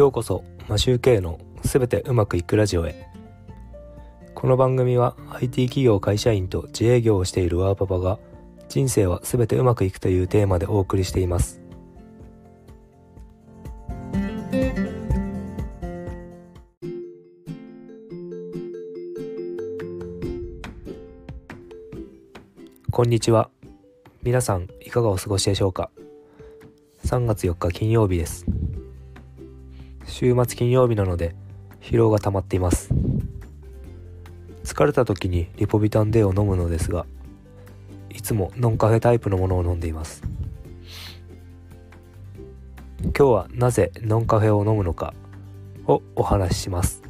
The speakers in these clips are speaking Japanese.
ようこそマシューケイのすべてうまくいくラジオへ。この番組は IT 企業会社員と自営業をしているワーパパが人生はすべてうまくいくというテーマでお送りしています。こんにちは。皆さんいかがお過ごしでしょうか？3月4日金曜日です。週末金曜日なので疲労が溜まっています。疲れた時にリポビタン D を飲むのですがいつもノンカフェタイプのものを飲んでいます。今日はなぜノンカフェを飲むのかをお話しします。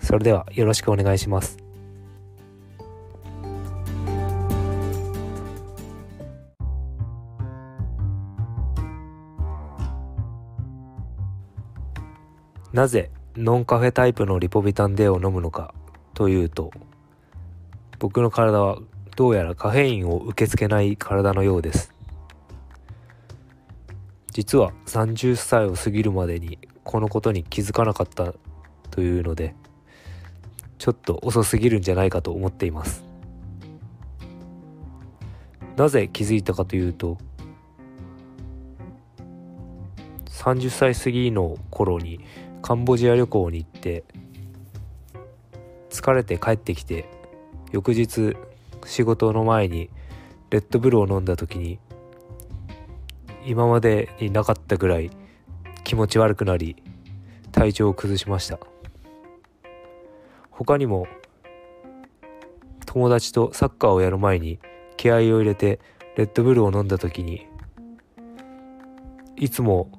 それではよろしくお願いします。なぜノンカフェタイプのリポビタン D を飲むのかというと僕の体はどうやらカフェインを受け付けない体のようです。実は30歳を過ぎるまでにこのことに気づかなかったというのでちょっと遅すぎるんじゃないかと思っています。なぜ気づいたかというと30歳過ぎの頃にカンボジア旅行に行って疲れて帰ってきて翌日仕事の前にレッドブルを飲んだ時に今までになかったぐらい気持ち悪くなり体調を崩しました。他にも友達とサッカーをやる前に気合を入れてレッドブルを飲んだ時にいつも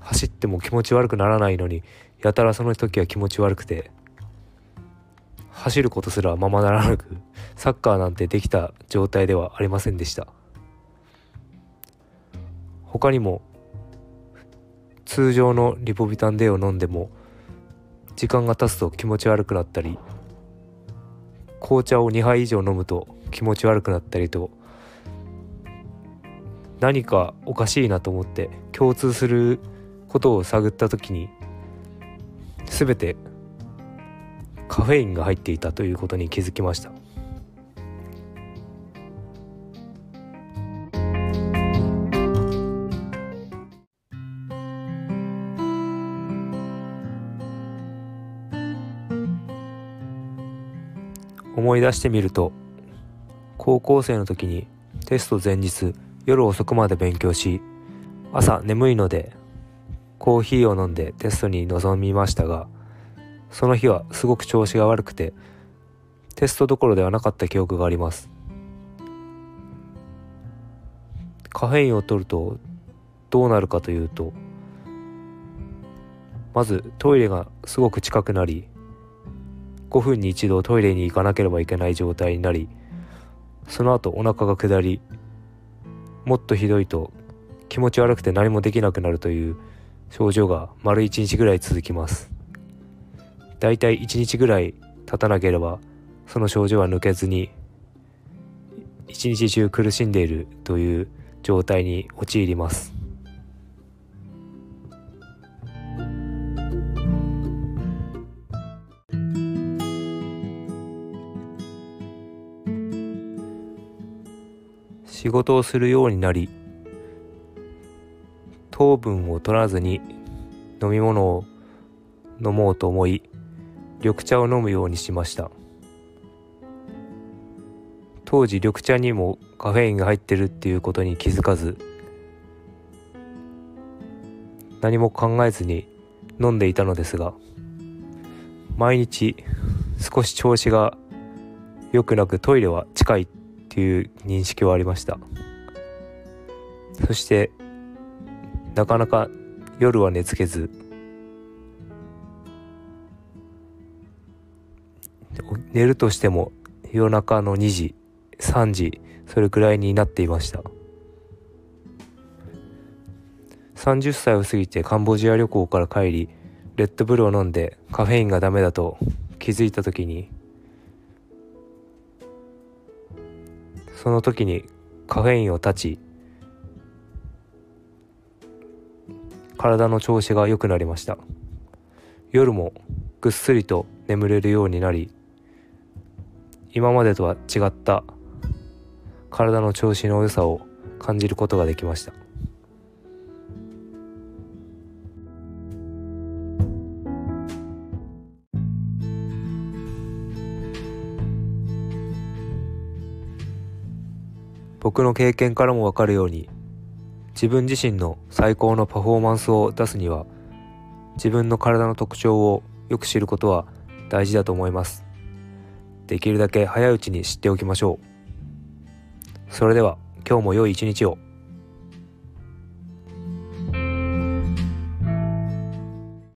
走っても気持ち悪くならないのにやたらその時は気持ち悪くて走ることすらままならなくサッカーなんてできた状態ではありませんでした。他にも通常のリポビタン D を飲んでも時間が経つと気持ち悪くなったり紅茶を2杯以上飲むと気持ち悪くなったりと何かおかしいなと思って共通することを探った時に全てカフェインが入っていたということに気づきました。思い出してみると高校生の時にテスト前日夜遅くまで勉強し朝眠いのでコーヒーを飲んでテストに臨みましたがその日はすごく調子が悪くてテストどころではなかった記憶があります。カフェインを取るとどうなるかというとまずトイレがすごく近くなり5分に一度トイレに行かなければいけない状態になりその後お腹が下りもっとひどいと気持ち悪くて何もできなくなるという症状が丸1日ぐらい続きます。だいたい1日ぐらい経たなければその症状は抜けずに一日中苦しんでいるという状態に陥ります。仕事をするようになり糖分を取らずに飲み物を飲もうと思い緑茶を飲むようにしました。当時緑茶にもカフェインが入ってるっていうことに気づかず何も考えずに飲んでいたのですが毎日少し調子が良くなくトイレは近いっていう認識はありました。そしてなかなか夜は寝つけず。寝るとしても夜中の2時3時それくらいになっていました。30歳を過ぎてカンボジア旅行から帰りレッドブルを飲んでカフェインがダメだと気づいた時にその時にカフェインを断ち体の調子が良くなりました。夜もぐっすりと眠れるようになり今までとは違った体の調子の良さを感じることができました。僕の経験からもわかるように自分自身の最高のパフォーマンスを出すには自分の体の特徴をよく知ることは大事だと思います。できるだけ早いうちに知っておきましょう。それでは今日も良い一日を。